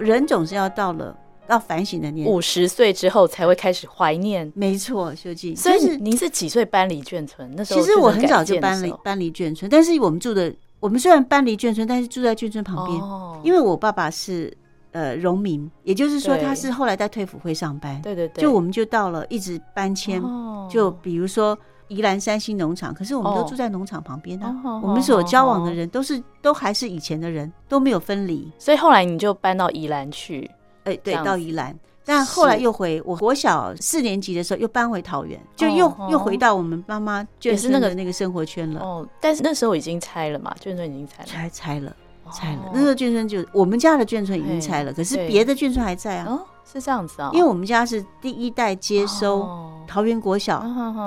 人总是要到了要反省的年五十岁之后才会开始怀念。没错，秀静。所以您是几岁搬离眷村？那时候其实我很早就搬离搬离眷村，但是我们住的我们虽然搬离眷村，但是住在眷村旁边，哦、因为我爸爸是。呃，农民，也就是说他是后来在退辅会上班，对对对，就我们就到了一直搬迁，哦、就比如说宜兰三星农场，可是我们都住在农场旁边啊，哦、我们所交往的人都是都还是以前的人，都没有分离，所以后来你就搬到宜兰去，哎，对，到宜兰，但后来又回我国小四年级的时候又搬回桃园，就又、哦、又回到我们妈妈也是那个那个生活圈了，哦，但是那时候已经拆了嘛，眷村已经拆了，拆拆了。拆了，那时候眷村就我们家的眷村已经拆了，可是别的眷村还在啊。哦，是这样子啊，因为我们家是第一代接收桃园国小，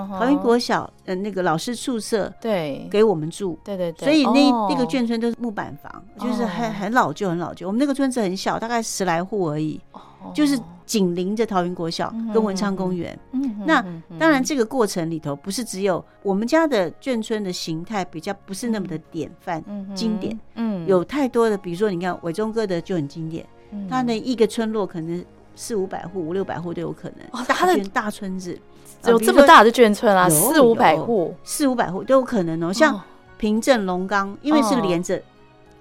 桃园国小呃那个老师宿舍对。给我们住，对对对，所以那那个眷村都是木板房，就是很很老旧很老旧。我们那个村子很小，大概十来户而已，就是。紧邻着桃园国小跟文昌公园，那当然这个过程里头不是只有我们家的眷村的形态比较不是那么的典范经典，嗯，有太多的，比如说你看伟忠哥的就很经典，他的一个村落可能四五百户、五六百户都有可能，大的大村子。有这么大的眷村啊，四五百户、四五百户都有可能哦。像平镇龙冈，因为是连着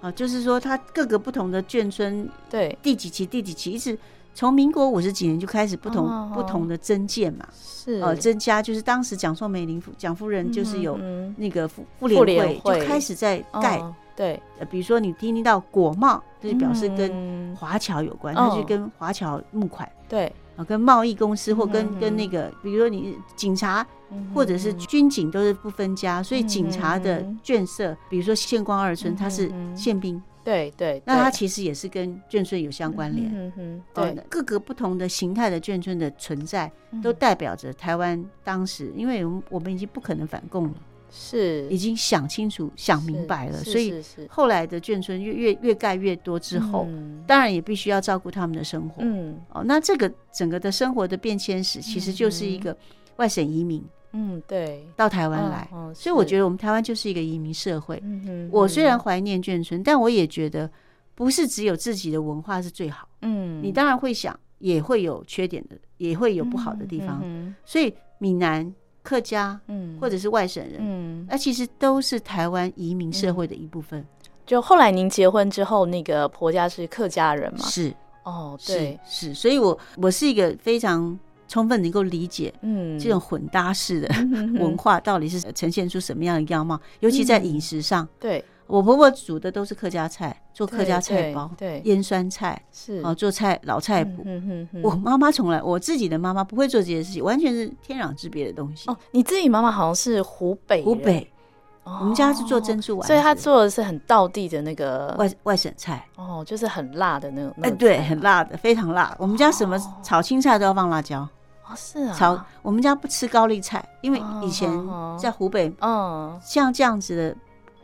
啊，就是说它各个不同的眷村，对，第几期第几期一直。从民国五十几年就开始不同、oh, oh, oh. 不同的增建嘛，是。呃增加，就是当时蒋宋美龄蒋夫人就是有那个妇妇联会就开始在盖，oh, 对，呃比如说你听听到国贸，就是表示跟华侨有关，它、oh. 就跟华侨募款，对，啊跟贸易公司或跟、mm hmm. 跟那个，比如说你警察或者是军警都是不分家，所以警察的眷舍，比如说县光二村，它是宪兵。对对，那它其实也是跟眷村有相关联。嗯哼，对，各个不同的形态的眷村的存在，都代表着台湾当时，因为我们已经不可能反共了，是。已经想清楚、想明白了，所以后来的眷村越越越盖越多之后，当然也必须要照顾他们的生活。嗯，哦，那这个整个的生活的变迁史，其实就是一个外省移民。嗯，对，到台湾来，所以我觉得我们台湾就是一个移民社会。我虽然怀念眷村，但我也觉得不是只有自己的文化是最好。嗯，你当然会想，也会有缺点的，也会有不好的地方。所以闽南、客家，嗯，或者是外省人，嗯，那其实都是台湾移民社会的一部分。就后来您结婚之后，那个婆家是客家人嘛？是，哦，对，是，所以我我是一个非常。充分能够理解，嗯，这种混搭式的文化到底是呈现出什么样的样貌？尤其在饮食上，对。我婆婆煮的都是客家菜，做客家菜包，对。腌酸菜是。啊，做菜老菜谱。我妈妈从来，我自己的妈妈不会做这些事情，完全是天壤之别的东西。哦，你自己妈妈好像是湖北，湖北，我们家是做珍珠丸，所以她做的是很道地的那个外外省菜。哦，就是很辣的那种，哎，对，很辣的，非常辣。我们家什么炒青菜都要放辣椒。是啊，炒我们家不吃高丽菜，因为以前在湖北，嗯，像这样子的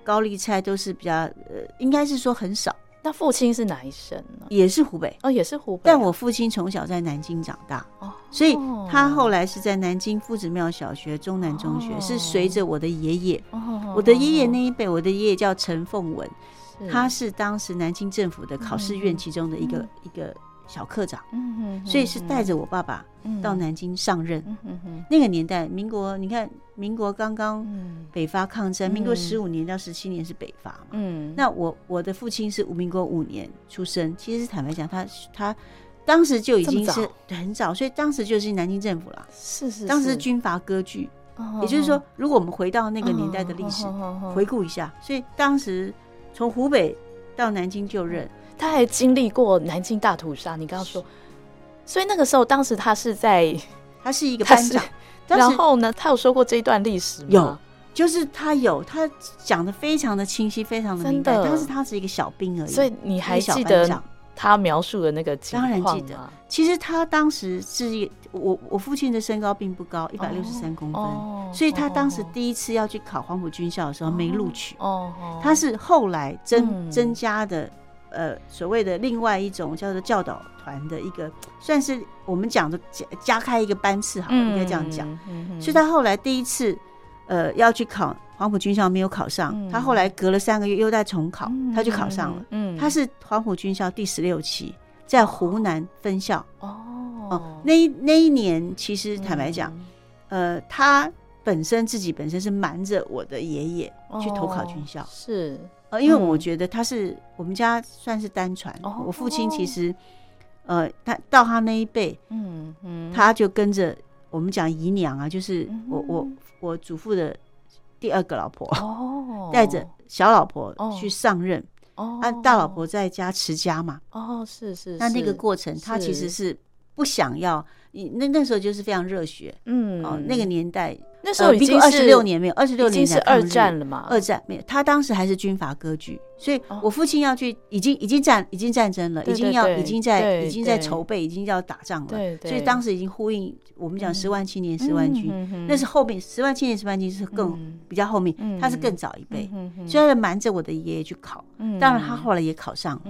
高丽菜都是比较呃，应该是说很少。那父亲是哪一省呢？也是湖北哦，也是湖北。但我父亲从小在南京长大，哦，所以他后来是在南京夫子庙小学、中南中学，是随着我的爷爷。哦我的爷爷那一辈，我的爷爷叫陈凤文，他是当时南京政府的考试院其中的一个一个。小课长，嗯哼，所以是带着我爸爸到南京上任。那个年代，民国，你看，民国刚刚北伐抗战，民国十五年到十七年是北伐嘛。嗯，那我我的父亲是民国五年出生，其实坦白讲，他他当时就已经是很早，所以当时就是南京政府了。是是，当时是军阀割据，也就是说，如果我们回到那个年代的历史，回顾一下，所以当时从湖北到南京就任。他还经历过南京大屠杀，你刚刚说，所以那个时候，当时他是在，他是一个班长，然后呢，他有说过这一段历史吗？有，就是他有，他讲的非常的清晰，非常的明白。但是他是一个小兵而已，所以你还记得他描述的那个情况吗？当然记得。其实他当时是我我父亲的身高并不高，一百六十三公分，所以他当时第一次要去考黄埔军校的时候没录取。哦，他是后来增增加的。呃，所谓的另外一种叫做教导团的一个，算是我们讲的加加开一个班次，好，应该这样讲。所以他后来第一次，呃，要去考黄埔军校没有考上，嗯、他后来隔了三个月又再重考，嗯、他就考上了。嗯，他是黄埔军校第十六期，在湖南分校。哦。哦，那一那一年，其实坦白讲，呃，他本身自己本身是瞒着我的爷爷去投考军校，是呃，因为我觉得他是我们家算是单传，我父亲其实呃，他到他那一辈，嗯嗯，他就跟着我们讲姨娘啊，就是我我我祖父的第二个老婆哦，带着小老婆去上任。哦，那大老婆在家持家嘛？哦，是是。那那个过程，他其实是不想要。你那那时候就是非常热血，嗯，哦，那个年代。那时候已经二十六年没有，二十六年是二战了嘛？二战没有，他当时还是军阀割据，所以我父亲要去，已经已经战已经战争了，已经要已经在已经在筹备，已经要打仗了。所以当时已经呼应我们讲十万青年十万军，那是后面十万青年十万军是更比较后面，他是更早一辈，所以他瞒着我的爷爷去考。当然他后来也考上了，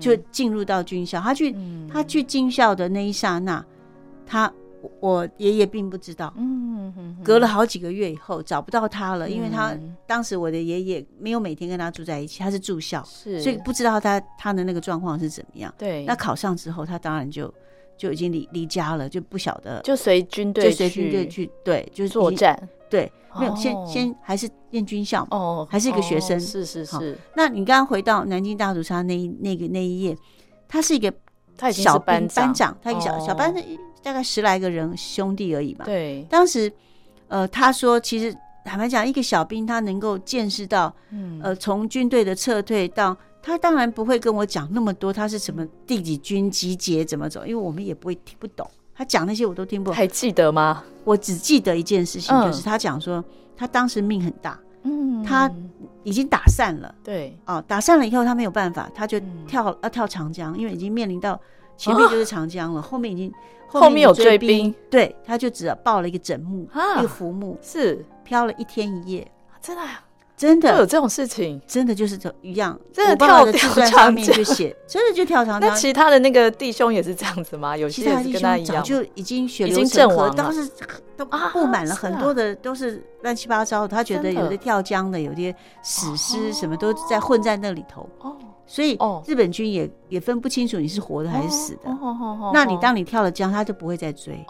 就进入到军校。他去他去军校的那一刹那，他。我爷爷并不知道，嗯，隔了好几个月以后找不到他了，因为他当时我的爷爷没有每天跟他住在一起，他是住校，是，所以不知道他他的那个状况是怎么样。对，那考上之后，他当然就就已经离离家了，就不晓得，就随军队，就随军队去，对，就是作战，对，没有先先还是念军校哦，还是一个学生，是是是。那你刚刚回到南京大屠杀那一那个那一页，他是一个小班班长，他一个小小班的。大概十来个人兄弟而已嘛。对，当时，呃，他说，其实坦白讲，一个小兵他能够见识到，嗯，呃，从军队的撤退到他，当然不会跟我讲那么多，他是什么第几军集结怎么走，因为我们也不会听不懂。他讲那些我都听不懂。还记得吗？我只记得一件事情，就是他讲说，他当时命很大，嗯，他已经打散了，对，哦，打散了以后他没有办法，他就跳要跳长江，因为已经面临到前面就是长江了，后面已经。后面有追兵，对，他就只抱了一个枕木，一个浮木，是漂了一天一夜，真的，真的有这种事情，真的就是这一样，真的跳跳长江就写，真的就跳长江。那其他的那个弟兄也是这样子吗？有其他弟兄早就已经血流成河，当时都布满了很多的都是乱七八糟的。他觉得有的跳江的，有些死尸什么都在混在那里头。所以日本军也也分不清楚你是活的还是死的。那你当你跳了江，他就不会再追。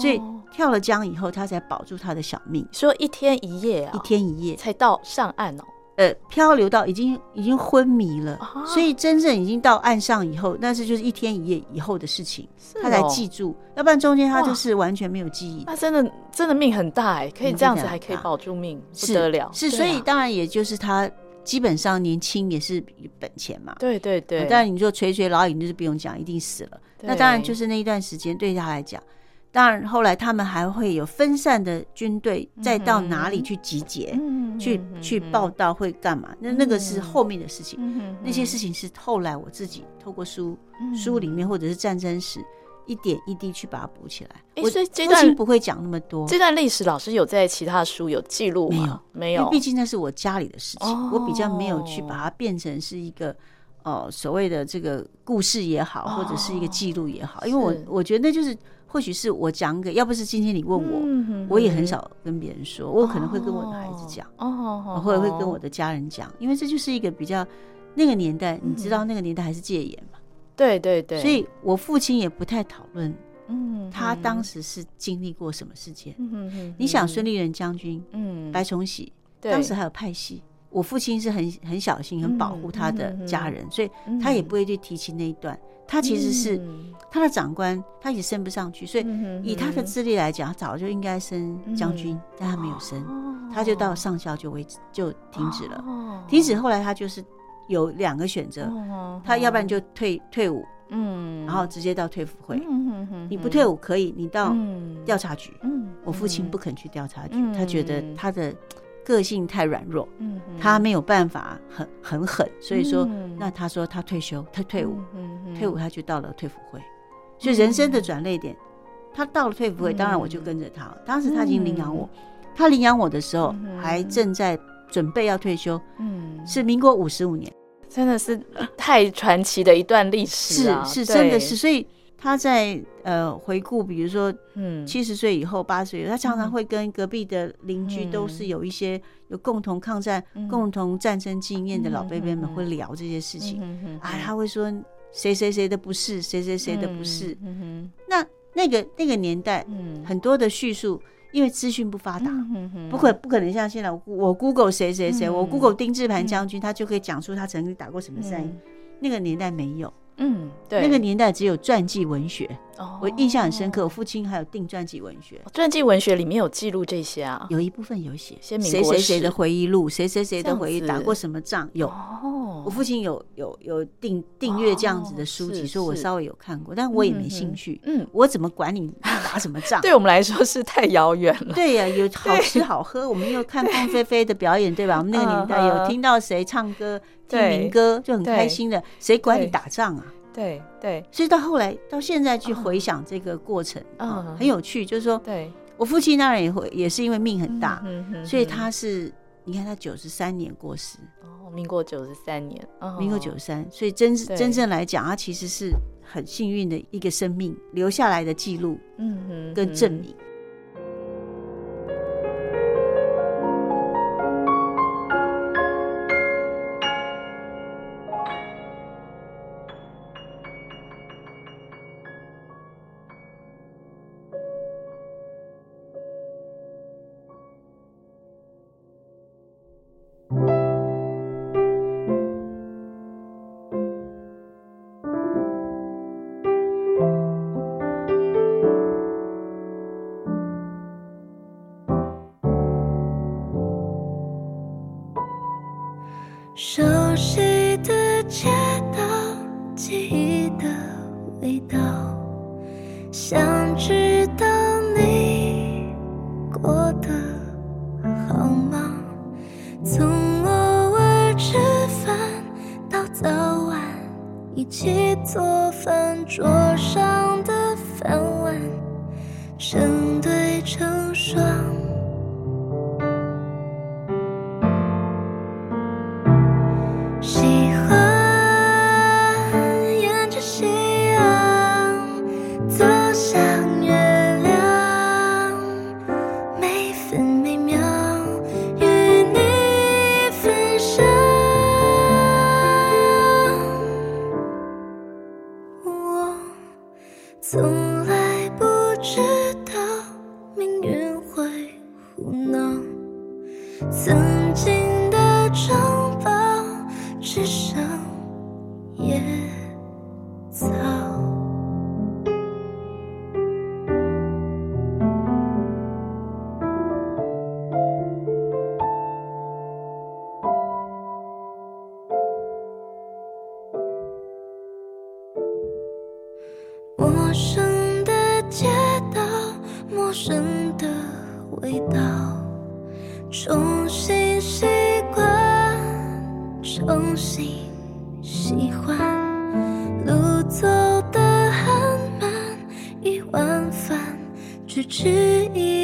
所以跳了江以后，他才保住他的小命。说一天一夜啊，一天一夜才到上岸哦。呃，漂流到已经已经昏迷了，所以真正已经到岸上以后，那是就是一天一夜以后的事情，他才记住。要不然中间他就是完全没有记忆。他真的真的命很大哎，可以这样子还可以保住命，不得了。是，所以当然也就是他。基本上年轻也是本钱嘛，对对对。当然你说垂垂老矣就是不用讲，一定死了。那当然就是那一段时间对他来讲，当然后来他们还会有分散的军队，再到哪里去集结，去去报道会干嘛？那那个是后面的事情，那些事情是后来我自己透过书书里面或者是战争史。一点一滴去把它补起来。我所以这段不会讲那么多。这段历史老师有在其他书有记录吗？没有，没有。毕竟那是我家里的事情，我比较没有去把它变成是一个呃所谓的这个故事也好，或者是一个记录也好。因为我我觉得那就是或许是我讲给，要不是今天你问我，我也很少跟别人说。我可能会跟我的孩子讲，哦，或者会跟我的家人讲，因为这就是一个比较那个年代，你知道那个年代还是戒严嘛。对对对，所以我父亲也不太讨论，嗯，他当时是经历过什么事件。嗯嗯，你想孙立人将军，嗯，白崇禧，当时还有派系，我父亲是很很小心、很保护他的家人，所以他也不会去提起那一段。他其实是他的长官，他也升不上去，所以以他的资历来讲，他早就应该升将军，但他没有升，他就到上校就为止，就停止了。停止后来他就是。有两个选择，他要不然就退退伍，嗯，然后直接到退辅会。你不退伍可以，你到调查局。我父亲不肯去调查局，他觉得他的个性太软弱，他没有办法很很狠，所以说，那他说他退休，他退伍，退伍他就到了退辅会。所以人生的转捩点，他到了退辅会，当然我就跟着他。当时他已经领养我，他领养我的时候还正在。准备要退休，嗯，是民国五十五年，真的是太传奇的一段历史啊！是是，真的是。所以他在呃回顾，比如说，嗯，七十岁以后、八十岁，他常常会跟隔壁的邻居，都是有一些有共同抗战、共同战争经验的老辈辈们会聊这些事情。啊，他会说，谁谁谁的不是，谁谁谁的不是。嗯，嗯哼，那那个那个年代，嗯，很多的叙述，因为资讯不发达，嗯哼，不可不可能像现在我，我 Google 谁谁谁，我 Google 丁志盘将军，他就可以讲出他曾经打过什么战役。那个年代没有。嗯，对，那个年代只有传记文学，哦、我印象很深刻。我父亲还有订传记文学，传记文学里面有记录这些啊，有一部分有写谁谁谁的回忆录，谁谁谁的回忆，打过什么仗，有。哦，我父亲有有有订订阅这样子的书籍，所以我稍微有看过，但我也没兴趣。嗯，我怎么管你 打什么仗？对我们来说是太遥远了。对呀，有好吃好喝，我们又看凤飞飞的表演，对吧？我们那个年代有听到谁唱歌。听民歌就很开心的，谁管你打仗啊？对对，所以到后来到现在去回想这个过程，啊，很有趣。就是说，对。我父亲当然也会，也是因为命很大，所以他是你看他九十三年过世。哦，民国九十三年，民国九十三，所以真真正来讲，他其实是很幸运的一个生命留下来的记录，嗯哼，跟证明。陌生的街道，陌生的味道，重新习惯，重新喜欢。路走得很慢，一碗饭，只吃一。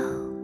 go.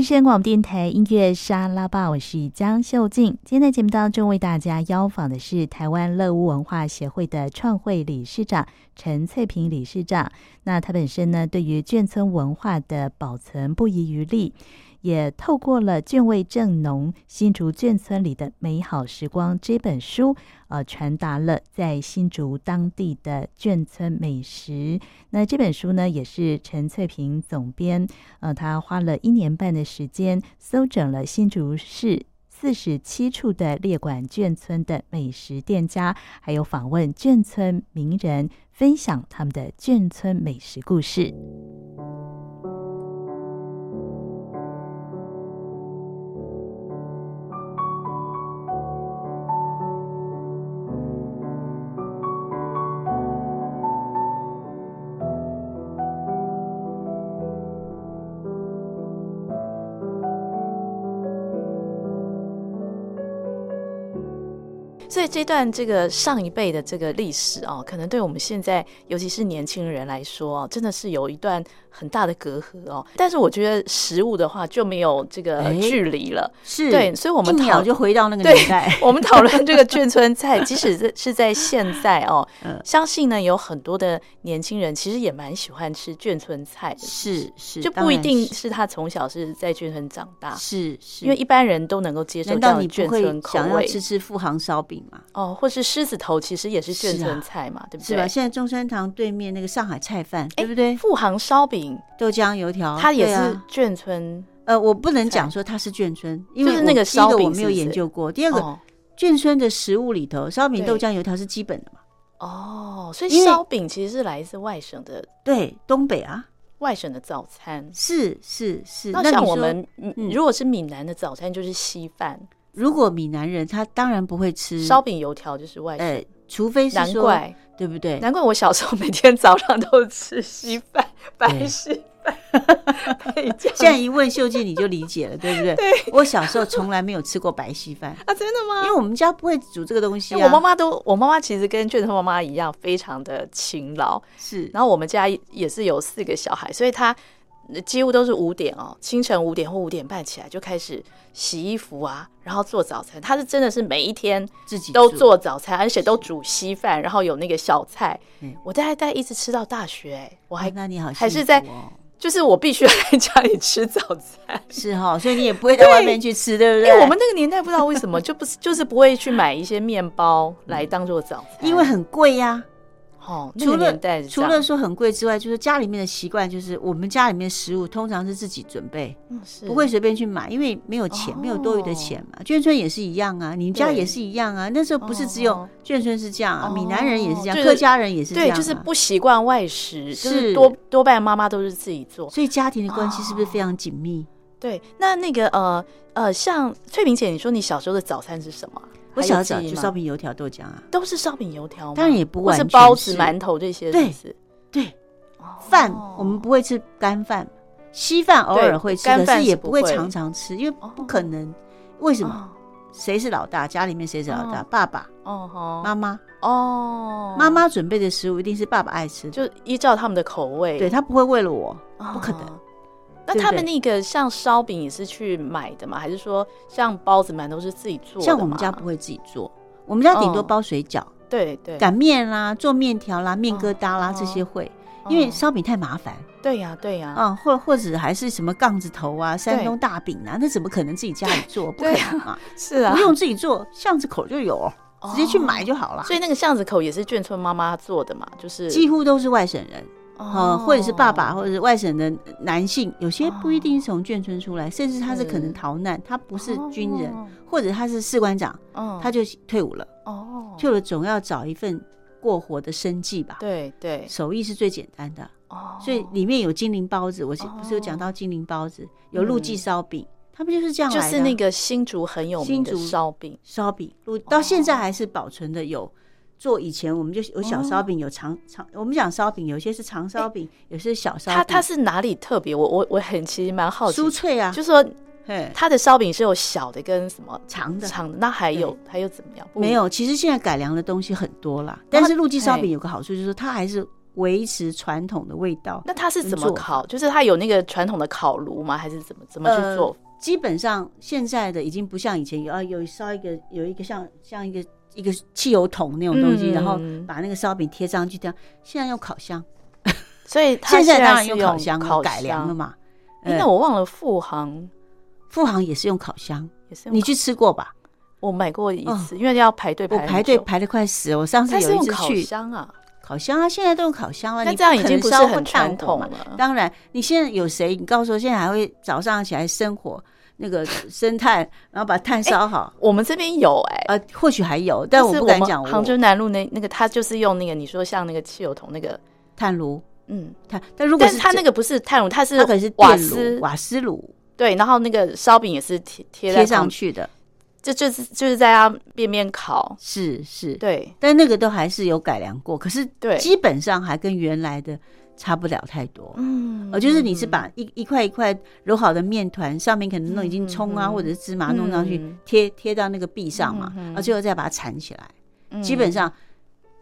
汉声广播电台音乐沙拉吧，我是江秀静。今天在节目当中为大家邀访的是台湾乐屋文化协会的创会理事长陈翠萍理事长。那他本身呢，对于眷村文化的保存不遗余力。也透过了《卷味正浓新竹眷村里的美好时光》这本书，呃，传达了在新竹当地的眷村美食。那这本书呢，也是陈翠萍总编，呃，他花了一年半的时间，搜整了新竹市四十七处的列管眷村的美食店家，还有访问眷村名人，分享他们的眷村美食故事。所以这段这个上一辈的这个历史哦，可能对我们现在，尤其是年轻人来说哦，真的是有一段很大的隔阂哦。但是我觉得食物的话就没有这个距离了，是对。所以我们一秒就回到那个年代。我们讨论这个眷村菜，即使是是在现在哦，相信呢有很多的年轻人其实也蛮喜欢吃眷村菜的，是是，就不一定是他从小是在眷村长大，是是，因为一般人都能够接受这样的眷村口味。想要吃吃富航烧饼。哦，或是狮子头，其实也是眷村菜嘛，啊、对不对？是吧？现在中山堂对面那个上海菜饭，对不对？富航烧饼、豆浆油条，它也是眷村、啊。呃，我不能讲说它是眷村，因为那个烧饼我没有研究过。第二个，眷、哦、村的食物里头，烧饼、豆浆、油条是基本的嘛。哦，所以烧饼其实是来自外省的，对，东北啊，外省的早餐是是是。那像我们，如果是闽南的早餐，就是稀饭。如果闽南人他当然不会吃烧饼油条，就是外省、欸，除非难怪对不对？难怪我小时候每天早上都吃稀饭，白稀饭。现在一问秀静你就理解了，对不对？对，我小时候从来没有吃过白稀饭 啊，真的吗？因为我们家不会煮这个东西、啊。我妈妈都，我妈妈其实跟眷村妈妈一样，非常的勤劳。是，然后我们家也是有四个小孩，所以她。几乎都是五点哦，清晨五点或五点半起来就开始洗衣服啊，然后做早餐。他是真的是每一天自己都做早餐，而且都煮稀饭，然后有那个小菜。嗯，我大概大概一直吃到大学，哎，我还那你好还是在，就是我必须要在家里吃早餐，是哈，所以你也不会在外面去吃，对不对？因为我们那个年代不知道为什么就不是就是不会去买一些面包来当做早餐，因为很贵呀。哦，除了除了说很贵之外，就是家里面的习惯，就是我们家里面食物通常是自己准备，不会随便去买，因为没有钱，没有多余的钱嘛。眷村也是一样啊，你们家也是一样啊。那时候不是只有眷村是这样啊，闽南人也是这样，客家人也是这样，对，就是不习惯外食，是多多半妈妈都是自己做，所以家庭的关系是不是非常紧密？对，那那个呃呃，像翠萍姐，你说你小时候的早餐是什么？我小时候就烧饼、油条、豆浆啊，都是烧饼、油条吗？当然也不完全是包子、馒头这些。对对，饭我们不会吃干饭，稀饭偶尔会吃，可是也不会常常吃，因为不可能。为什么？谁是老大？家里面谁是老大？爸爸。哦，妈妈。哦，妈妈准备的食物一定是爸爸爱吃，就依照他们的口味。对，他不会为了我，不可能。那他们那个像烧饼也是去买的吗？还是说像包子馒头是自己做的？像我们家不会自己做，我们家顶多包水饺，对对，擀面啦、做面条啦、面疙瘩啦这些会，因为烧饼太麻烦。对呀对呀，嗯，或或者还是什么杠子头啊、山东大饼啊，那怎么可能自己家里做？不可能嘛。是啊，不用自己做，巷子口就有，直接去买就好了。所以那个巷子口也是眷村妈妈做的嘛，就是几乎都是外省人。哦，或者是爸爸，或者是外省的男性，有些不一定是从眷村出来，甚至他是可能逃难，他不是军人，或者他是士官长，他就退伍了。哦，退伍了总要找一份过活的生计吧？对对，手艺是最简单的。哦，所以里面有金陵包子，我不是有讲到金陵包子，有陆记烧饼，他们就是这样来的。就是那个新竹很有名的烧饼，烧饼，到现在还是保存的有。做以前我们就有小烧饼，有长长。我们讲烧饼，有些是长烧饼，有些是小烧饼。它它是哪里特别？我我我很其实蛮好奇。酥脆啊，就是说，它的烧饼是有小的跟什么长的长的。那还有还有怎么样？没有，其实现在改良的东西很多啦。但是陆记烧饼有个好处，就是它还是维持传统的味道。那它是怎么烤？就是它有那个传统的烤炉吗？还是怎么怎么去做？呃，基本上现在的已经不像以前有啊，有烧一个有一个像像一个一个汽油桶那种东西，嗯、然后把那个烧饼贴上去这样。现在用烤箱，所以现在当然用烤箱改良了嘛。欸、那我忘了富航，富航也是用烤箱，也是你去吃过吧？我买过一次，哦、因为要排队，我排队排的快死。我上次有一次去烤箱啊，烤箱啊，现在都用烤箱了。那这样已经不是很传统了。当然，你现在有谁？你告诉我，现在还会早上起来生火，那个生炭，然后把炭烧好。欸、我们这边有哎、欸，呃，或许还有，但我不敢讲。杭州南路那那个，他就是用那个你说像那个汽油桶那个炭炉，嗯，炭。但如果是他那个不是炭炉，它是它可是瓦斯瓦斯炉，对，然后那个烧饼也是贴贴贴上去的。这就是就是在它边边烤，是是，对，但那个都还是有改良过，可是对，基本上还跟原来的差不了太多。嗯，呃，就是你是把一一块一块揉好的面团，上面可能弄已经葱啊或者是芝麻弄上去，贴贴到那个壁上嘛，然后最后再把它缠起来。基本上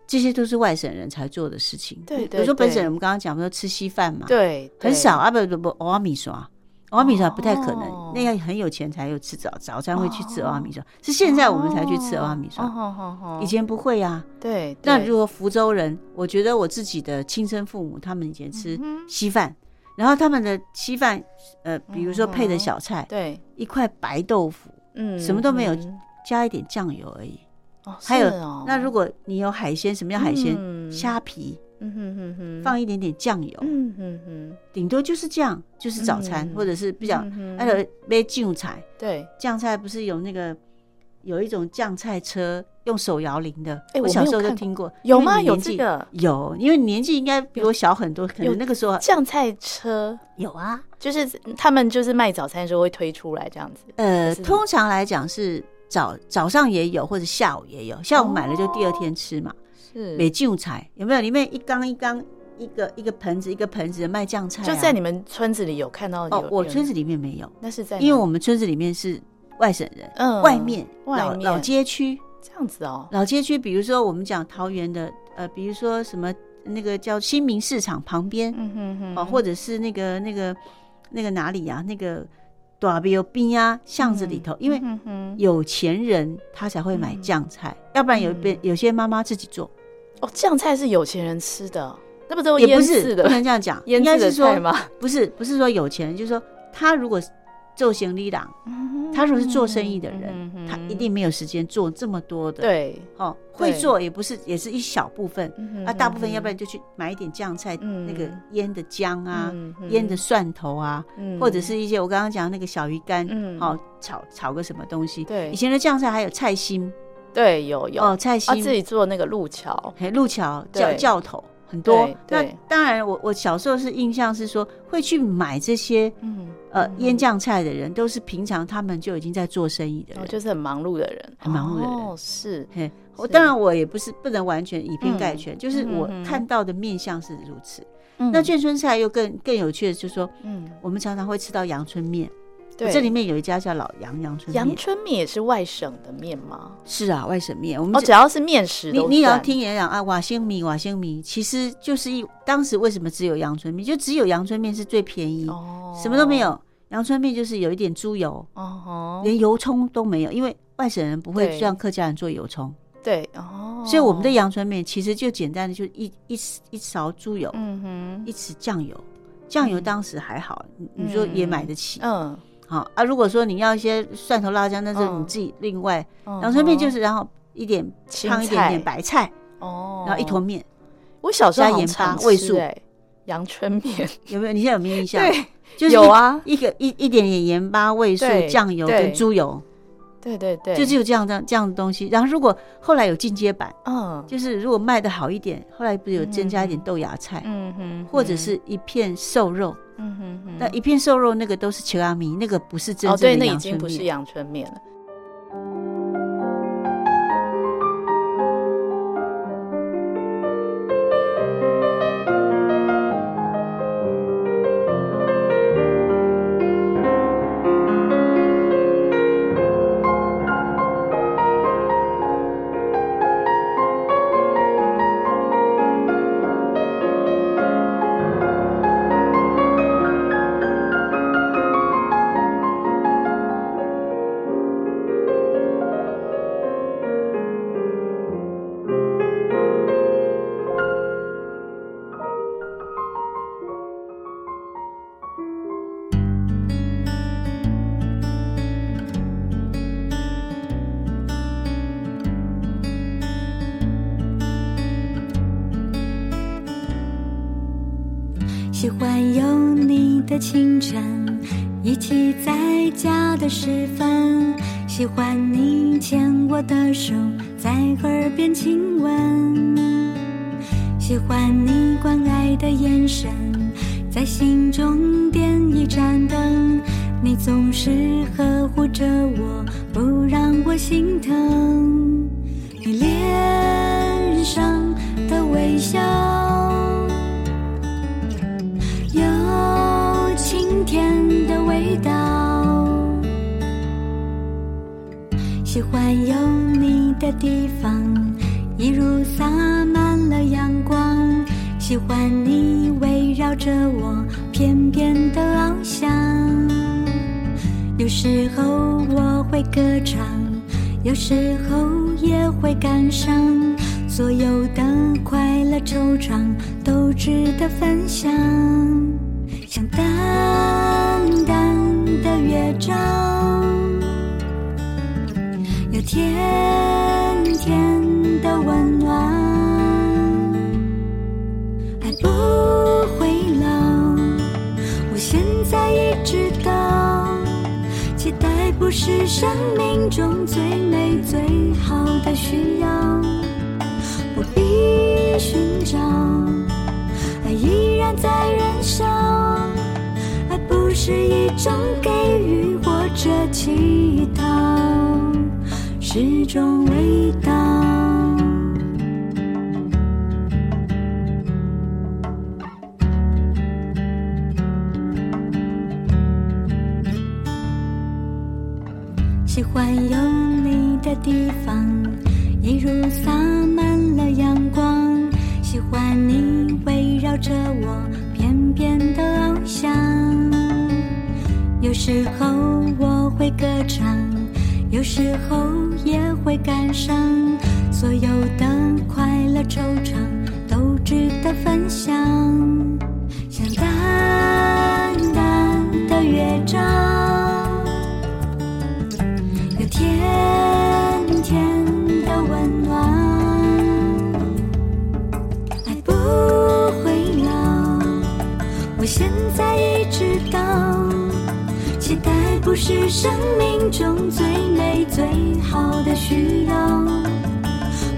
这些都是外省人才做的事情。对，比如说本省人，我们刚刚讲说吃稀饭嘛，对，很少啊，不不不，欧阿米刷。蚵仔米莎不太可能，那要很有钱才有吃早早餐会去吃蚵仔米莎，是现在我们才去吃蚵仔米莎，以前不会呀。对，那如果福州人，我觉得我自己的亲生父母他们以前吃稀饭，然后他们的稀饭，呃，比如说配的小菜，对，一块白豆腐，嗯，什么都没有，加一点酱油而已。还有，那如果你有海鲜，什么叫海鲜？虾皮。嗯哼哼哼，放一点点酱油，嗯哼哼，顶多就是这样，就是早餐，或者是比较，还有买酱菜，对，酱菜不是有那个有一种酱菜车用手摇铃的，哎，我小时候就听过，有吗？有这个？有，因为年纪应该比我小很多，可能那个时候酱菜车？有啊，就是他们就是卖早餐的时候会推出来这样子，呃，通常来讲是早早上也有，或者下午也有，下午买了就第二天吃嘛。是。美酱菜有没有？里面一缸一缸，一个一个盆子一个盆子的卖酱菜，就在你们村子里有看到？哦，我村子里面没有，那是在，因为我们村子里面是外省人，嗯，外面老老街区。这样子哦。老街区，比如说我们讲桃园的，呃，比如说什么那个叫新民市场旁边，嗯哼哼，哦，或者是那个那个那个哪里呀？那个大庙边啊巷子里头，因为有钱人他才会买酱菜，要不然有边有些妈妈自己做。哦，酱菜是有钱人吃的，那不都也不是？不能这样讲，应该是说不是，不是说有钱人，就是说他如果做行李郎，他如果是做生意的人，他一定没有时间做这么多的。对，哦，会做也不是，也是一小部分，啊，大部分要不然就去买一点酱菜，那个腌的姜啊，腌的蒜头啊，或者是一些我刚刚讲那个小鱼干，好炒炒个什么东西。对，以前的酱菜还有菜心。对，有有。哦，菜心自己做那个路桥，嘿，路桥教教头很多。那当然，我我小时候是印象是说，会去买这些，嗯呃腌酱菜的人，都是平常他们就已经在做生意的人，就是很忙碌的人，很忙碌的人。哦，是，嘿，我当然我也不是不能完全以偏概全，就是我看到的面相是如此。那眷村菜又更更有趣的，就是说，嗯，我们常常会吃到阳春面。对，这里面有一家叫老杨阳春面。阳春面也是外省的面吗？是啊，外省面。我们哦，只要是面食，你你也要听人讲啊，瓦星米，瓦星米，其实就是一当时为什么只有阳春面？就只有阳春面是最便宜，哦，什么都没有。阳春面就是有一点猪油，哦，连油葱都没有，因为外省人不会让客家人做油葱。对，哦，所以我们的阳春面其实就简单的，就一一一勺猪油，嗯哼，一匙酱油，酱油当时还好，你说也买得起，嗯。好啊，如果说你要一些蒜头辣椒，那是你自己另外。阳春面就是，然后一点烫一点点白菜，哦，然后一坨面。我小时候加盐巴味素，阳春面有没有？你现在有没有印象？对，就是有啊，一个一一点点盐巴味素、酱油跟猪油。对对对，就只有这样这样这样的东西。然后如果后来有进阶版，嗯，就是如果卖的好一点，后来不是有增加一点豆芽菜，嗯哼，或者是一片瘦肉，嗯哼哼，那一片瘦肉那个都是球阿米，那个不是真正的阳春面，哦，对，那已经不是阳春面了。所有的快乐惆怅都值得分享，像淡淡的乐章。有甜甜的温暖，爱不会老。我现在已知道，期待不是生命中最美最好的需要，寻找，爱依然在燃烧。爱不是一种给予或者乞讨。是种味道。喜欢有你的地方，一如洒满了阳光。欢你围绕着我，翩翩的翱翔。有时候我会歌唱，有时候。也会感伤，所有的快乐惆怅都值得分享，像淡淡的乐章，有天不是生命中最美最好的需要，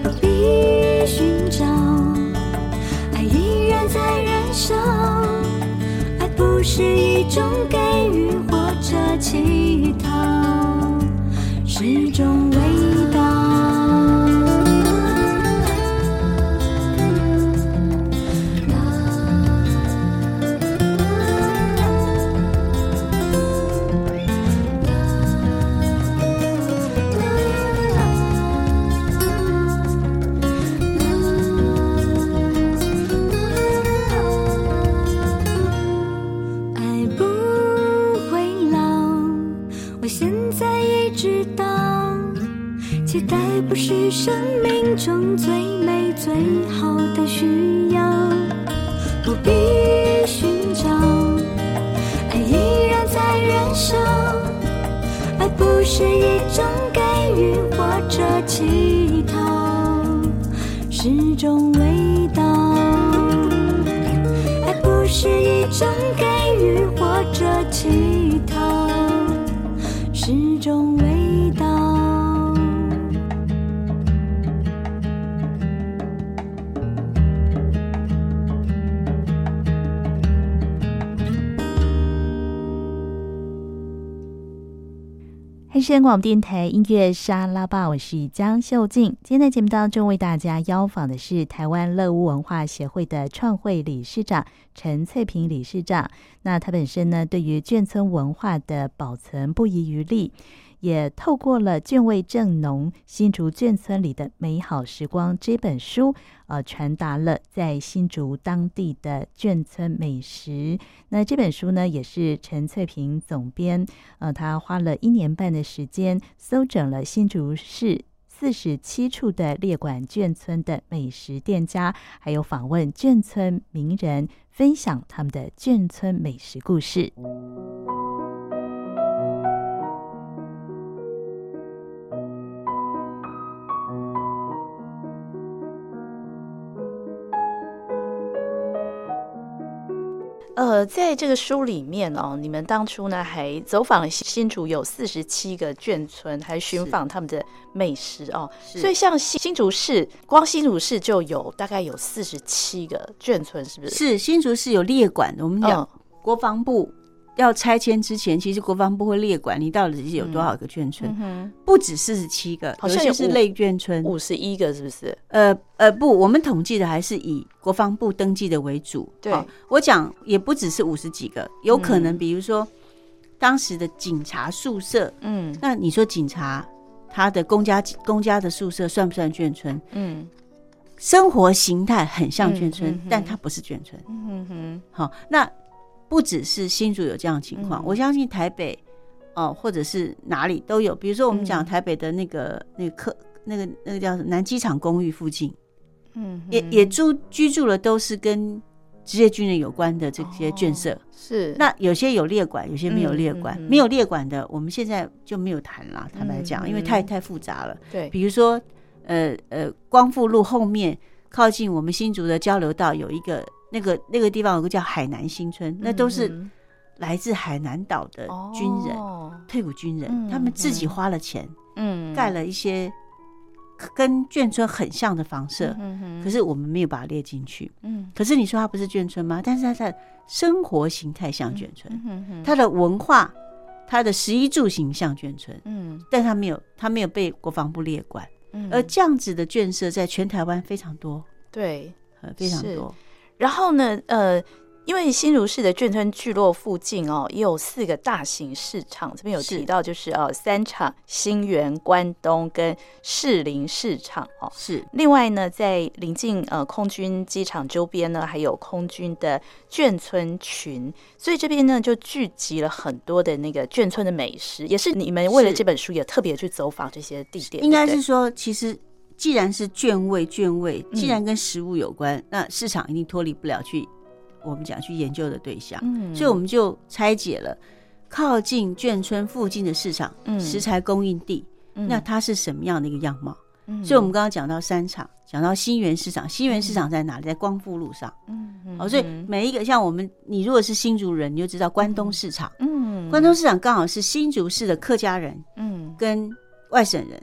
不必寻找，爱依然在燃烧。爱不是一种给予或者乞讨，是种为不是生命中最美最好的需要，不必寻找，爱依然在燃烧。爱不是一种给予或者乞讨，是种味道。爱不是一种给予或者乞讨，是种中央广播电台音乐沙拉吧，我是江秀静。今天在节目当中为大家邀访的是台湾乐屋文化协会的创会理事长陈翠萍理事长。那他本身呢，对于眷村文化的保存不遗余力。也透过了《卷味正浓新竹眷村里的美好时光》这本书，呃，传达了在新竹当地的眷村美食。那这本书呢，也是陈翠萍总编，呃，他花了一年半的时间，搜整了新竹市四十七处的列管眷村的美食店家，还有访问眷村名人，分享他们的眷村美食故事。呃，呃，在这个书里面哦，你们当初呢还走访了新竹有四十七个眷村，还寻访他们的美食哦。所以像新新竹市，光新竹市就有大概有四十七个眷村，是不是？是新竹市有列管，我们讲国防部。要拆迁之前，其实国防部会列管，你到底是有多少个眷村？嗯、不止四十七个，好像是类眷村五十一个，是不是？呃呃，不，我们统计的还是以国防部登记的为主。对，我讲也不只是五十几个，有可能比如说、嗯、当时的警察宿舍，嗯，那你说警察他的公家公家的宿舍算不算眷村？嗯，生活形态很像眷村，嗯、但它不是眷村。嗯哼，好，那。不只是新竹有这样的情况，嗯、我相信台北哦、呃，或者是哪里都有。比如说，我们讲台北的那个、嗯、那个客那个那个叫什么南机场公寓附近，嗯，也也住居住了都是跟职业军人有关的这些眷舍。哦、是，那有些有列管，有些没有列管。没有列管的，我们现在就没有谈了。坦白讲，因为太太复杂了。对，比如说，呃呃，光复路后面靠近我们新竹的交流道有一个。那个那个地方有个叫海南新村，那都是来自海南岛的军人，哦、退伍军人，嗯、他们自己花了钱，嗯，盖了一些跟眷村很像的房舍，嗯、可是我们没有把它列进去，嗯，可是你说它不是眷村吗？但是它的生活形态像眷村，嗯、它的文化，它的十一住行像眷村，嗯，但它没有，它没有被国防部列管，嗯，而这样子的眷舍在全台湾非常多，对，非常多。然后呢，呃，因为新竹市的眷村聚落附近哦，也有四个大型市场，这边有提到，就是呃，三场新园、关东跟士林市场哦。是。另外呢，在临近呃空军机场周边呢，还有空军的眷村群，所以这边呢就聚集了很多的那个眷村的美食，也是你们为了这本书也特别去走访这些地点。应该是说，其实。既然是眷味，眷味既然跟食物有关，嗯、那市场一定脱离不了去我们讲去研究的对象。嗯，所以我们就拆解了靠近眷村附近的市场，嗯、食材供应地，嗯、那它是什么样的一个样貌？嗯，所以我们刚刚讲到三场，讲到新源市场，新源市场在哪里？在光复路上。嗯，好，所以每一个像我们，你如果是新竹人，你就知道关东市场。嗯，关东市场刚好是新竹市的客家人，嗯，跟外省人，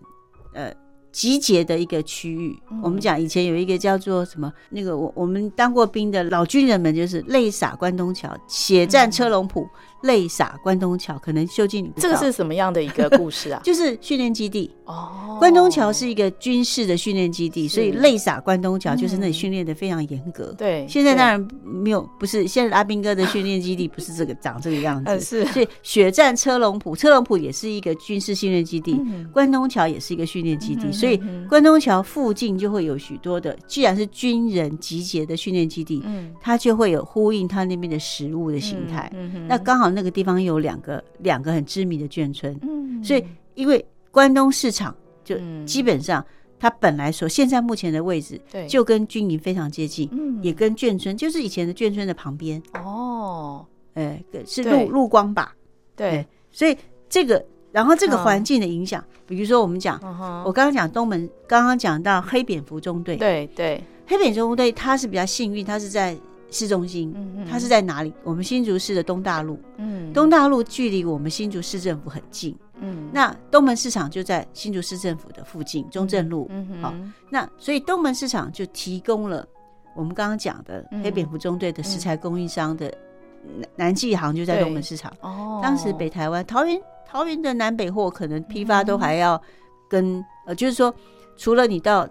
呃。集结的一个区域，我们讲以前有一个叫做什么？那个我我们当过兵的老军人们，就是泪洒关东桥，血战车龙埔。泪洒关东桥，可能秀静你不知道，这个是什么样的一个故事啊？就是训练基地哦。关东桥是一个军事的训练基地，所以泪洒关东桥就是那里训练的非常严格。对，现在当然没有，不是现在阿兵哥的训练基地不是这个长这个样子。是，所以血战车龙埔，车龙埔也是一个军事训练基地，关东桥也是一个训练基地，所以关东桥附近就会有许多的，既然是军人集结的训练基地，嗯，它就会有呼应它那边的食物的形态。嗯那刚好。那个地方有两个两个很知名的眷村，嗯，所以因为关东市场就基本上它本来说现在目前的位置，对，就跟军营非常接近，嗯，也跟眷村就是以前的眷村的旁边哦，哎，是陆陆光吧，对，所以这个然后这个环境的影响，比如说我们讲，我刚刚讲东门，刚刚讲到黑蝙蝠中队，对对，黑蝙蝠中队它是比较幸运，它是在。市中心，它是在哪里？我们新竹市的东大路，嗯，东大路距离我们新竹市政府很近，嗯，那东门市场就在新竹市政府的附近，中正路，嗯，好，那所以东门市场就提供了我们刚刚讲的黑蝙蝠中队的食材供应商的南南纪行就在东门市场。哦，当时北台湾桃园桃园的南北货可能批发都还要跟呃，就是说除了你到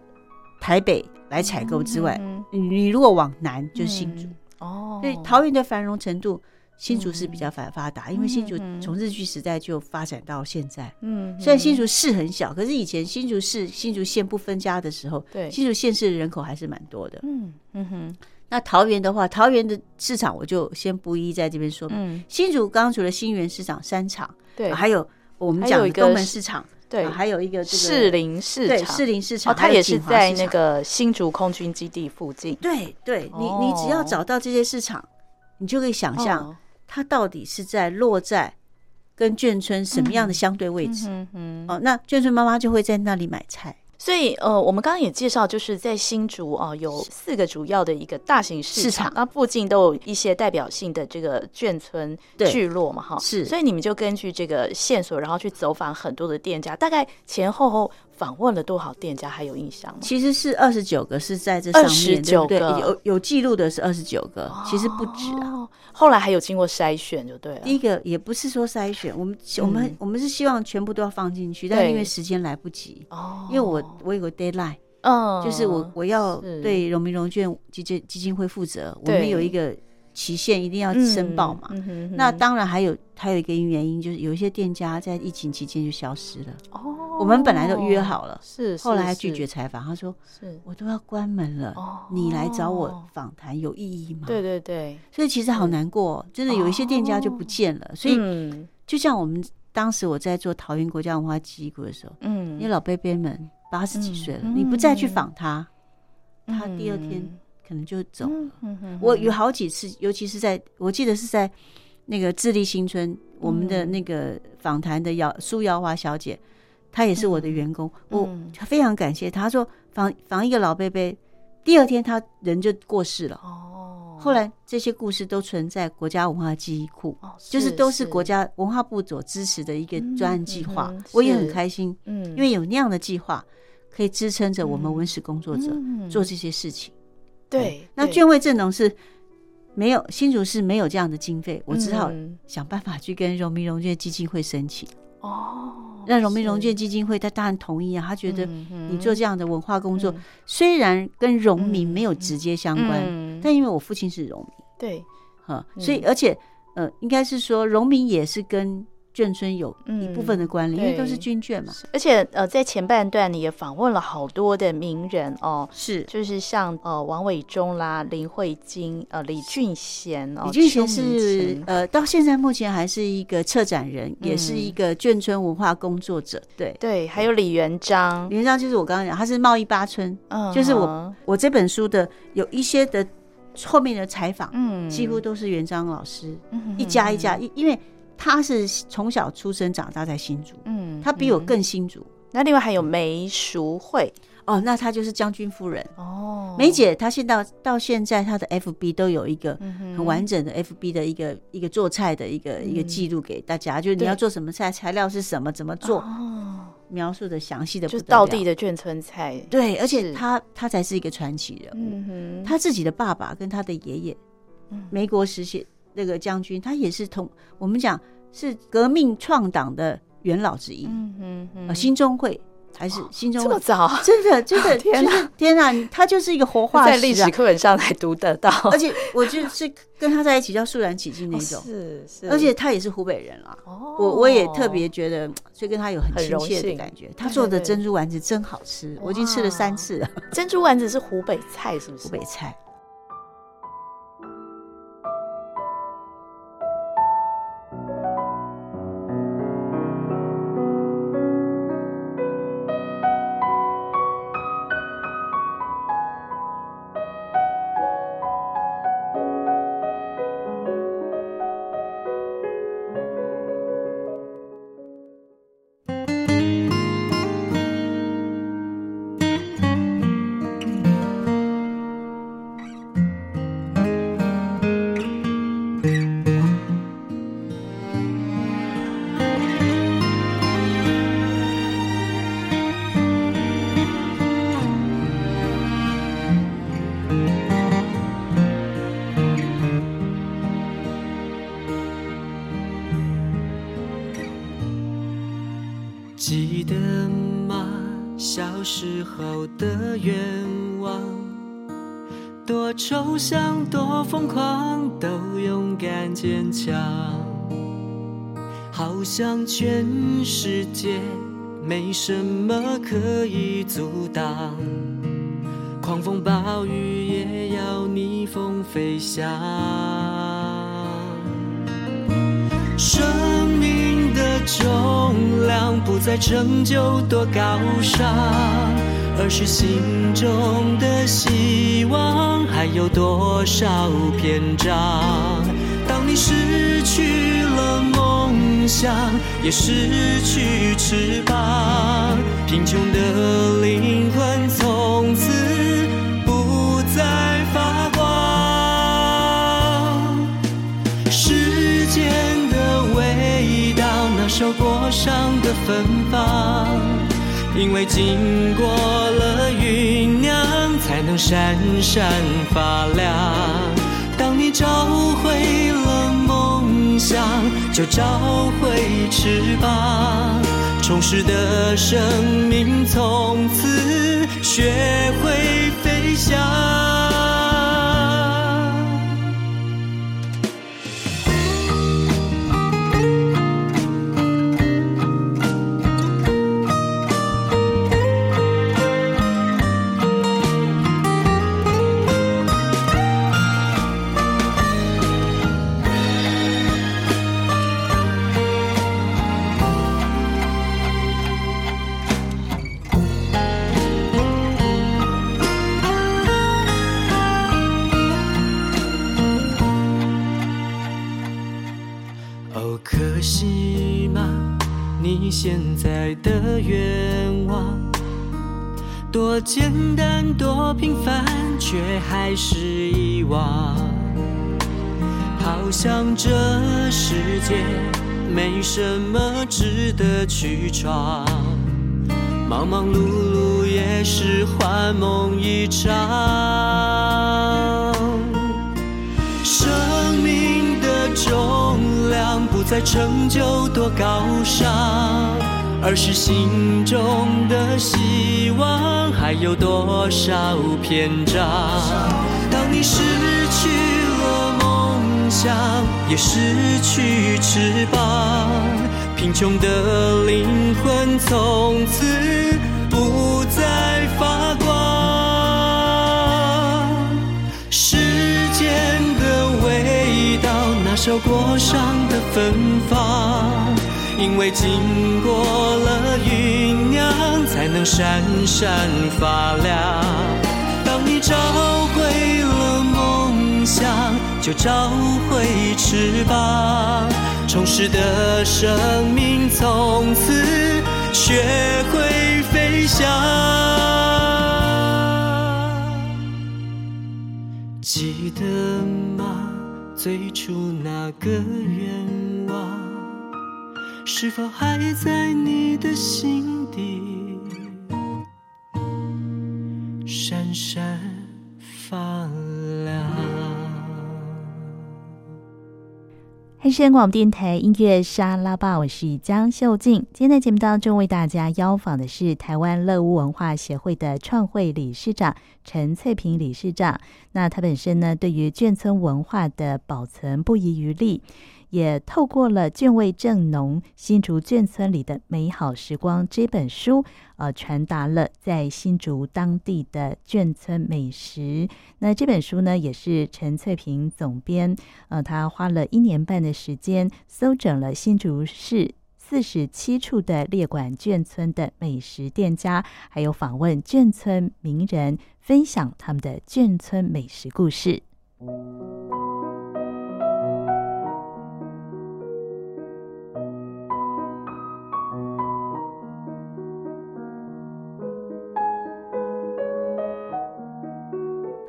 台北。来采购之外，你如果往南就是新竹、嗯、哦，所以桃园的繁荣程度，新竹是比较繁发达，嗯、因为新竹从日据时代就发展到现在。嗯，虽然新竹市很小，可是以前新竹市、新竹县不分家的时候，对，新竹县市的人口还是蛮多的。嗯嗯哼，那桃园的话，桃园的市场我就先不一一在这边说明。嗯、新竹刚刚除了新园市场三场，对，还有我们讲的东门市场。对，还有一个这个士林市场，士林市场，它也是在那个新竹空军基地附近。对，对你，你只要找到这些市场，你就可以想象它到底是在落在跟眷村什么样的相对位置。哦，那眷村妈妈就会在那里买菜。所以呃，我们刚刚也介绍，就是在新竹啊、呃，有四个主要的一个大型市场，那附近都有一些代表性的这个眷村聚落嘛，哈，是。所以你们就根据这个线索，然后去走访很多的店家，大概前后后访问了多少店家？还有印象吗？其实是二十九个，是在这上面，对对有有记录的是二十九个，哦，其实不止啊。后来还有经过筛选，就对了。第一个也不是说筛选，我们、嗯、我们我们是希望全部都要放进去，但是因为时间来不及哦，因为我我有个 deadline，嗯，就是我我要对荣民荣眷基金基金会负责，我们有一个期限一定要申报嘛。嗯嗯、那当然还有还有一个原因，就是有一些店家在疫情期间就消失了。哦，我们本来都约好了，是，后来还拒绝采访，他说是我都要关门了，你来找我访谈有意义吗？对对对，所以其实好难过，真的有一些店家就不见了。所以就像我们。当时我在做桃园国家文化记忆库的时候，嗯，你老伯伯们八十几岁了，嗯、你不再去访他，嗯，他第二天可能就走了。嗯嗯、我有好几次，尤其是在我记得是在那个智利新村，嗯，我们的那个访谈的姚苏瑶华小姐，她也是我的员工，嗯，我非常感谢她。她说访访一个老伯伯，第二天他人就过世了。哦。后来这些故事都存在国家文化记忆库，哦，就是都是国家文化部所支持的一个专案计划。我也很开心，嗯，因为有那样的计划，可以支撑着我们文史工作者做这些事情。对，那卷位阵容是没有新竹市没有这样的经费，我只好想办法去跟荣民荣眷基金会申请。哦。那荣民荣眷基金会，他当然同意啊。他觉得你做这样的文化工作，虽然跟荣民没有直接相关，但因为我父亲是荣民，对，哈，所以而且呃，应该是说荣民也是跟。眷村有一部分的关联，因为都是军眷嘛。而且呃，在前半段你也访问了好多的名人哦，是就是像呃王伟忠啦、林慧晶、呃李俊贤哦。李俊贤是呃到现在目前还是一个策展人，嗯，也是一个眷村文化工作者。对对，还有李元璋，李元璋就是我刚刚讲，他是贸易八村，嗯，就是我我这本书的有一些的后面的采访，嗯，几乎都是元璋老师，嗯，一家一家，因因为。他是从小出生长大在新竹，嗯，他比我更新竹。嗯、那另外还有梅淑惠，哦，那她就是将军夫人哦。梅姐，她现到到现在，她的 FB 都有一个很完整的 FB 的一个、嗯、一个做菜的一个、嗯、一个记录给大家，就是你要做什么菜，材料是什么，怎么做，哦、描述的详细的，就是道地的眷村菜。对，而且他他才是一个传奇人物。嗯、他自己的爸爸跟他的爷爷，梅国时期。那个将军，他也是同我们讲是革命创党的元老之一。嗯嗯嗯，新中会还是新中会？这么早？真的 真的，天哪天哪！他就是一个活化石，在历史课本上才读得到。而且我就是跟他在一起叫肃然起敬那种。是是。而且他也是湖北人啊。哦。我我也特别觉得，所以跟他有很亲切的感觉。他做的珍珠丸子真好吃，我已经吃了三次了。珍珠丸子是湖北菜，是不是？湖北菜。坚强，好像全世界没什么可以阻挡，狂风暴雨也要逆风飞翔。生命的重量不在成就多高尚。而是心中的希望还有多少篇章？失去了梦想，也失去翅膀。贫穷的灵魂从此不再发光。时间的味道，那受过伤的芬芳，因为经过了酝酿，才能闪闪发亮。当你找回了梦想，就找回翅膀，充实的生命从此学会飞翔。多简单，多平凡，却还是遗忘。好像这世界没什么值得去闯，忙忙碌碌也是幻梦一场。生命的重量不在成就多高尚。而是心中的希望还有多少篇章？当你失去了梦想，也失去翅膀，贫穷的灵魂从此不再发光。时间的味道，那受过伤的芬芳。因为经过了酝酿，才能闪闪发亮。当你找回了梦想，就找回翅膀，充实的生命从此学会飞翔。记得吗？最初那个愿。是否还在你的心底闪闪发亮？黑山广播电台音乐沙拉吧，我是江秀静。今天在节目当中为大家邀访的是台湾乐屋文化协会的创会理事长陈翠萍理事长。那他本身呢，对于眷村文化的保存不遗余力。也透过了《卷味正浓新竹眷村里的美好时光》这本书，呃，传达了在新竹当地的眷村美食。那这本书呢，也是陈翠萍总编，呃，他花了一年半的时间，搜整了新竹市四十七处的列馆眷村的美食店家，还有访问眷村名人，分享他们的眷村美食故事。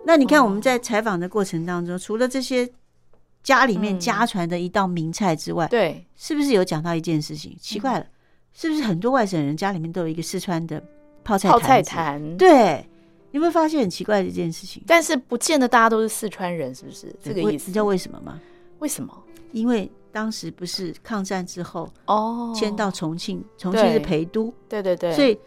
那你看，我们在采访的过程当中，哦、除了这些家里面家传的一道名菜之外，对、嗯，是不是有讲到一件事情？奇怪了，嗯、是不是很多外省人家里面都有一个四川的泡菜泡菜坛？对，你有没有发现很奇怪的一件事情？但是不见得大家都是四川人，是不是这个意思？你知道为什么吗？为什么？因为当时不是抗战之后哦，迁到重庆，重庆是陪都，对对对，所以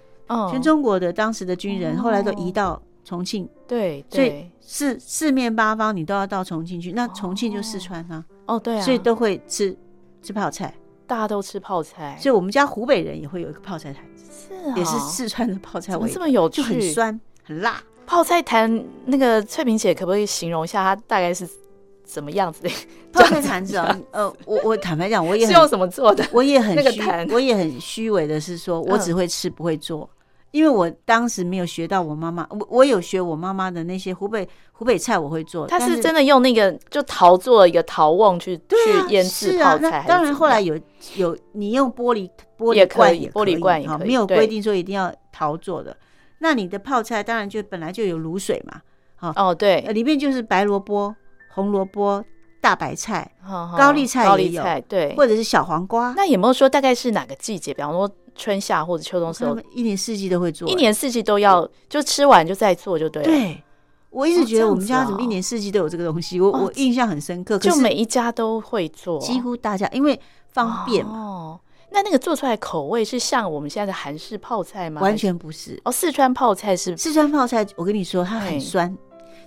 全中国的当时的军人后来都移到。重庆对，所以四四面八方你都要到重庆去，那重庆就四川啊，哦对啊，所以都会吃吃泡菜，大家都吃泡菜，所以我们家湖北人也会有一个泡菜坛子，是啊，也是四川的泡菜味，这么有趣，就很酸很辣。泡菜坛那个翠萍姐可不可以形容一下它大概是怎么样子的 泡菜坛子啊？呃，我我坦白讲，我也是用什么做的？我也很虚，那个，我也很虚伪的是说，我只会吃不会做。因为我当时没有学到我妈妈，我我有学我妈妈的那些湖北湖北菜，我会做。他是真的用那个就陶做一个陶瓮去、啊、去腌制泡菜。当然后来有有你用玻璃玻璃罐也可以，玻璃罐也可以，没有规定说一定要陶做的。那你的泡菜当然就本来就有卤水嘛，好哦对，里面就是白萝卜、红萝卜、大白菜、高丽菜也有，对，或者是小黄瓜。那有没有说大概是哪个季节？比方说。春夏或者秋冬时候，一年四季都会做，一年四季都要，就吃完就再做就对了。对，我一直觉得我们家怎么一年四季都有这个东西，我我印象很深刻。就每一家都会做，几乎大家因为方便嘛。哦，那那个做出来口味是像我们现在的韩式泡菜吗？完全不是。哦，四川泡菜是四川泡菜，我跟你说它很酸，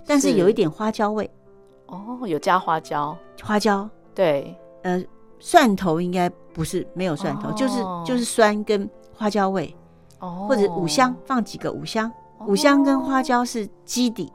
但是有一点花椒味。哦，有加花椒，花椒对，呃。蒜头应该不是没有蒜头，就是就是酸跟花椒味，或者五香放几个五香，五香跟花椒是基底。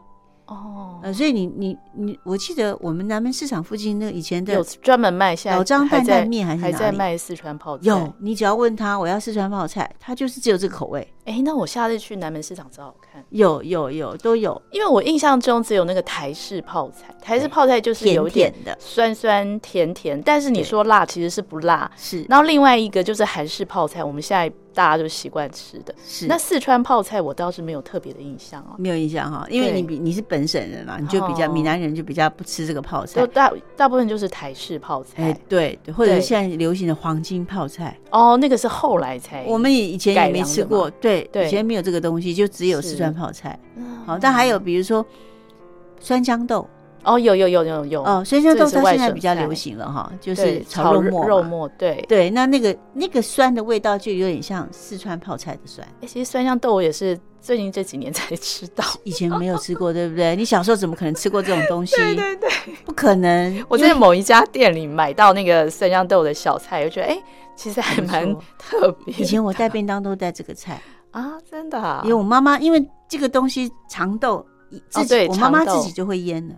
哦，呃，所以你你你，我记得我们南门市场附近那个以前的有专门卖，现在老张担担面还是还在卖四川泡菜。有，你只要问他我要四川泡菜，他就是只有这个口味。哎，那我下次去南门市场找找看。有有有都有，因为我印象中只有那个台式泡菜，台式泡菜就是有点的酸酸甜甜，但是你说辣其实是不辣。是，然后另外一个就是韩式泡菜，我们现在。大家就习惯吃的，是。那四川泡菜，我倒是没有特别的印象哦，没有印象哈，因为你比你是本省人嘛，你就比较闽南人就比较不吃这个泡菜，大大部分就是台式泡菜，哎，对对，或者是现在流行的黄金泡菜，哦，那个是后来才，我们以以前也没吃过，对对，以前没有这个东西，就只有四川泡菜，好，但还有比如说酸豇豆。哦，有有有有有哦，酸香豆它现在比较流行了哈，就是炒肉末，肉末对对，那那个那个酸的味道就有点像四川泡菜的酸。哎，其实酸香豆我也是最近这几年才 吃到，以前没有吃过，对不对？你小时候怎么可能吃过这种东西？对对对，不可能。我在某一家店里买到那个酸香豆的小菜，我觉得哎，其实还蛮特别。以前我带便当都带这个菜 啊，真的，因为我妈妈因为这个东西长豆，自己我妈妈自己就会腌了。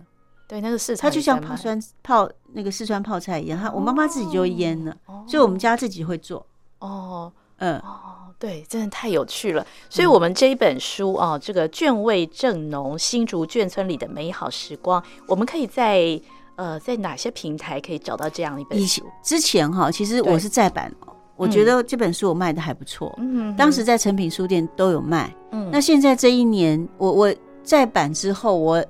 对，那个四川，它就像泡酸泡那个四川泡菜一样，它我妈妈自己就腌了，所以我们家自己会做。哦，嗯，哦，对，真的太有趣了。所以，我们这一本书啊，这个卷味正浓，新竹眷村里的美好时光，我们可以在呃，在哪些平台可以找到这样一本书？之前哈，其实我是再版，我觉得这本书我卖的还不错。嗯，当时在诚品书店都有卖。嗯，那现在这一年，我我再版之后，我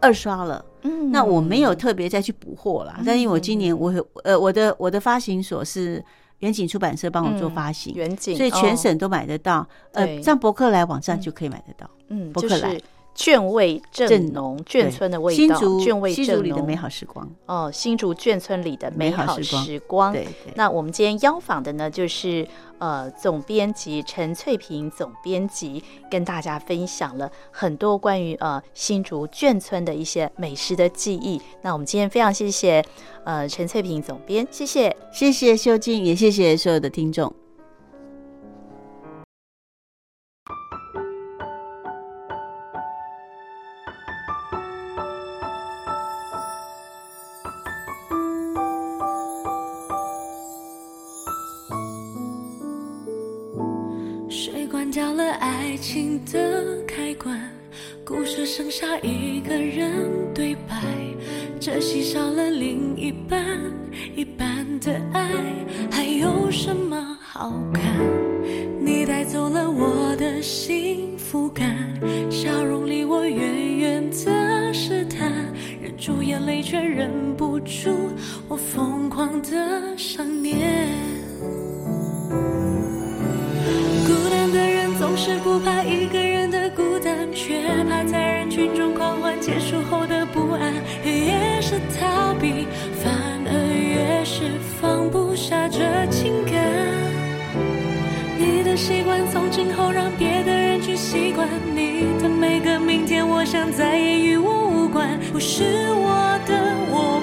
二刷了。嗯，那我没有特别再去补货啦，但因为我今年我呃我的我的发行所是远景出版社帮我做发行，远景，所以全省都买得到，呃，上博客来网站就可以买得到，嗯，博客来。卷味正浓，眷村的味道。新竹卷味正浓里的美好时光哦，新竹眷村里的美好时光。对，那我们今天邀访的呢，就是呃总编辑陈翠萍总编辑，跟大家分享了很多关于呃新竹眷村的一些美食的记忆。那我们今天非常谢谢呃陈翠萍总编，谢谢，谢谢秀静，也谢谢所有的听众。情的开关，故事剩下一个人对白，这戏少了另一半，一半的爱还有什么好看？你带走了我的幸福感，笑容离我远远的试探，忍住眼泪却忍不住我疯狂的想念。是不怕一个人的孤单，却怕在人群中狂欢结束后的不安。越是逃避，反而越是放不下这情感。你的习惯，从今后让别的人去习惯。你的每个明天，我想再也与我无关。不是我的，我